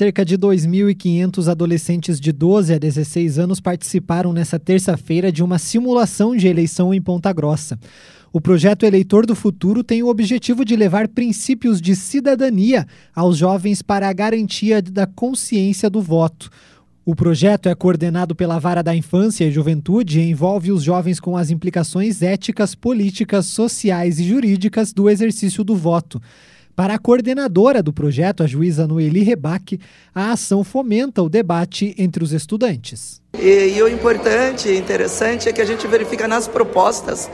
Cerca de 2.500 adolescentes de 12 a 16 anos participaram nesta terça-feira de uma simulação de eleição em Ponta Grossa. O projeto Eleitor do Futuro tem o objetivo de levar princípios de cidadania aos jovens para a garantia da consciência do voto. O projeto é coordenado pela Vara da Infância e Juventude e envolve os jovens com as implicações éticas, políticas, sociais e jurídicas do exercício do voto. Para a coordenadora do projeto, a juíza Noeli Rebaque, a ação fomenta o debate entre os estudantes. E, e o importante e interessante é que a gente verifica nas propostas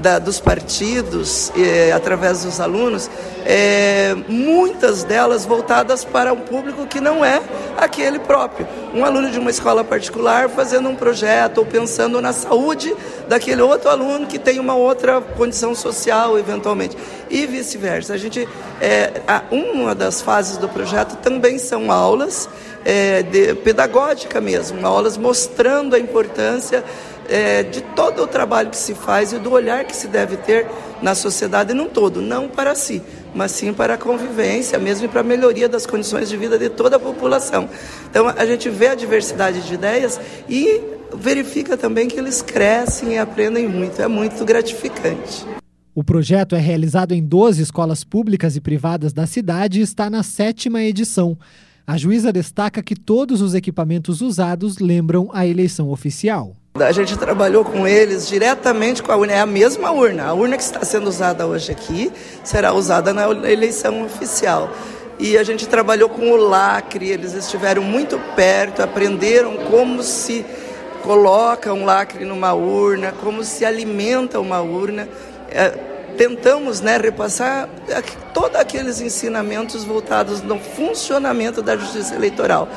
da, dos partidos, eh, através dos alunos, eh, muitas delas voltadas para um público que não é aquele próprio. Um aluno de uma escola particular fazendo um projeto ou pensando na saúde daquele outro aluno que tem uma outra condição social, eventualmente, e vice-versa. A gente, eh, uma das fases do projeto também são aulas é, de, pedagógica mesmo, aulas mostrando a importância é, de todo o trabalho que se faz e do olhar que se deve ter na sociedade num todo, não para si, mas sim para a convivência mesmo e para a melhoria das condições de vida de toda a população. Então a gente vê a diversidade de ideias e verifica também que eles crescem e aprendem muito, é muito gratificante. O projeto é realizado em 12 escolas públicas e privadas da cidade e está na sétima edição. A juíza destaca que todos os equipamentos usados lembram a eleição oficial. A gente trabalhou com eles diretamente com a urna, é a mesma urna. A urna que está sendo usada hoje aqui será usada na eleição oficial. E a gente trabalhou com o lacre, eles estiveram muito perto, aprenderam como se coloca um lacre numa urna, como se alimenta uma urna. É, tentamos né, repassar todos aqueles ensinamentos voltados no funcionamento da justiça eleitoral.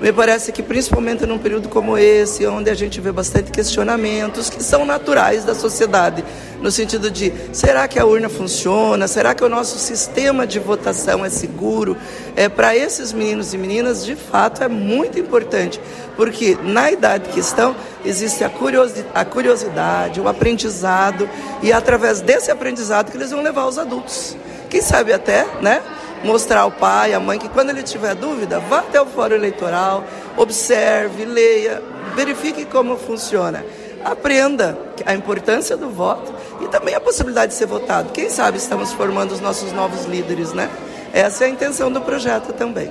Me parece que principalmente num período como esse, onde a gente vê bastante questionamentos que são naturais da sociedade, no sentido de será que a urna funciona? Será que o nosso sistema de votação é seguro? É, Para esses meninos e meninas, de fato, é muito importante, porque na idade que estão, existe a curiosidade, a curiosidade, o aprendizado, e é através desse aprendizado que eles vão levar os adultos. Quem sabe até, né? mostrar ao pai, à mãe, que quando ele tiver dúvida, vá até o fórum eleitoral, observe, leia, verifique como funciona. Aprenda a importância do voto e também a possibilidade de ser votado. Quem sabe estamos formando os nossos novos líderes, né? Essa é a intenção do projeto também.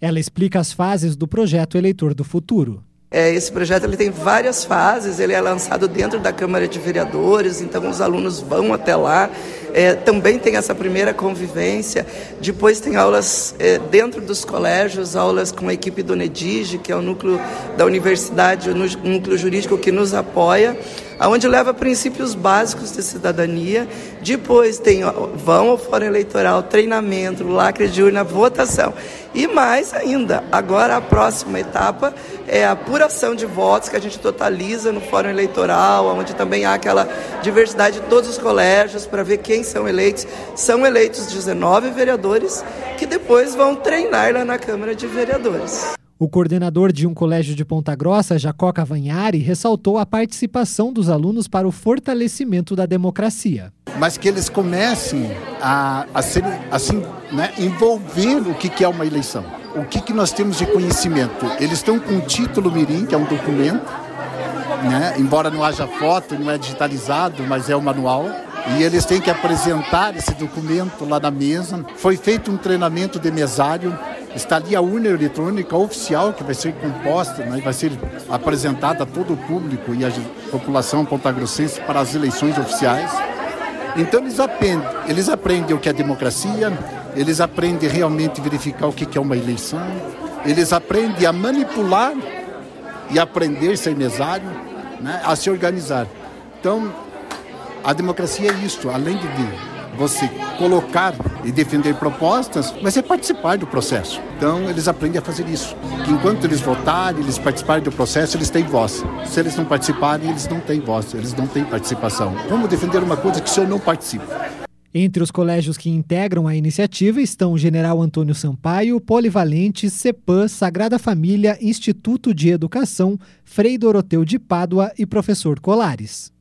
Ela explica as fases do projeto Eleitor do Futuro. É, esse projeto ele tem várias fases, ele é lançado dentro da Câmara de Vereadores, então os alunos vão até lá. É, também tem essa primeira convivência. Depois tem aulas é, dentro dos colégios, aulas com a equipe do NEDIG, que é o núcleo da universidade, o núcleo jurídico que nos apoia onde leva princípios básicos de cidadania. Depois tem vão ao fórum eleitoral, treinamento, lacre de urna, votação. E mais ainda, agora a próxima etapa é a apuração de votos que a gente totaliza no fórum eleitoral, onde também há aquela diversidade de todos os colégios para ver quem são eleitos. São eleitos 19 vereadores que depois vão treinar lá na Câmara de Vereadores. O coordenador de um colégio de Ponta Grossa, Jacó Cavanhari, ressaltou a participação dos alunos para o fortalecimento da democracia. Mas que eles comecem a, a assim, né, envolver o que, que é uma eleição. O que, que nós temos de conhecimento. Eles estão com o título Mirim, que é um documento, né, embora não haja foto, não é digitalizado, mas é o manual. E eles têm que apresentar esse documento lá na mesa. Foi feito um treinamento de mesário Está ali a urna eletrônica oficial que vai ser composta, né, vai ser apresentada a todo o público e a população pontagrossense para as eleições oficiais. Então eles aprendem, eles aprendem o que é democracia, eles aprendem realmente verificar o que é uma eleição, eles aprendem a manipular e aprender a ser mesário, né, a se organizar. Então, a democracia é isso, além de você colocar e defender propostas, mas é participar do processo. Então, eles aprendem a fazer isso. Que enquanto eles votarem, eles participarem do processo, eles têm voz. Se eles não participarem, eles não têm voz, eles não têm participação. Vamos defender uma coisa que o senhor não participa. Entre os colégios que integram a iniciativa estão o General Antônio Sampaio, Polivalente, CEPAM, Sagrada Família, Instituto de Educação, Frei Doroteu de Pádua e Professor Colares.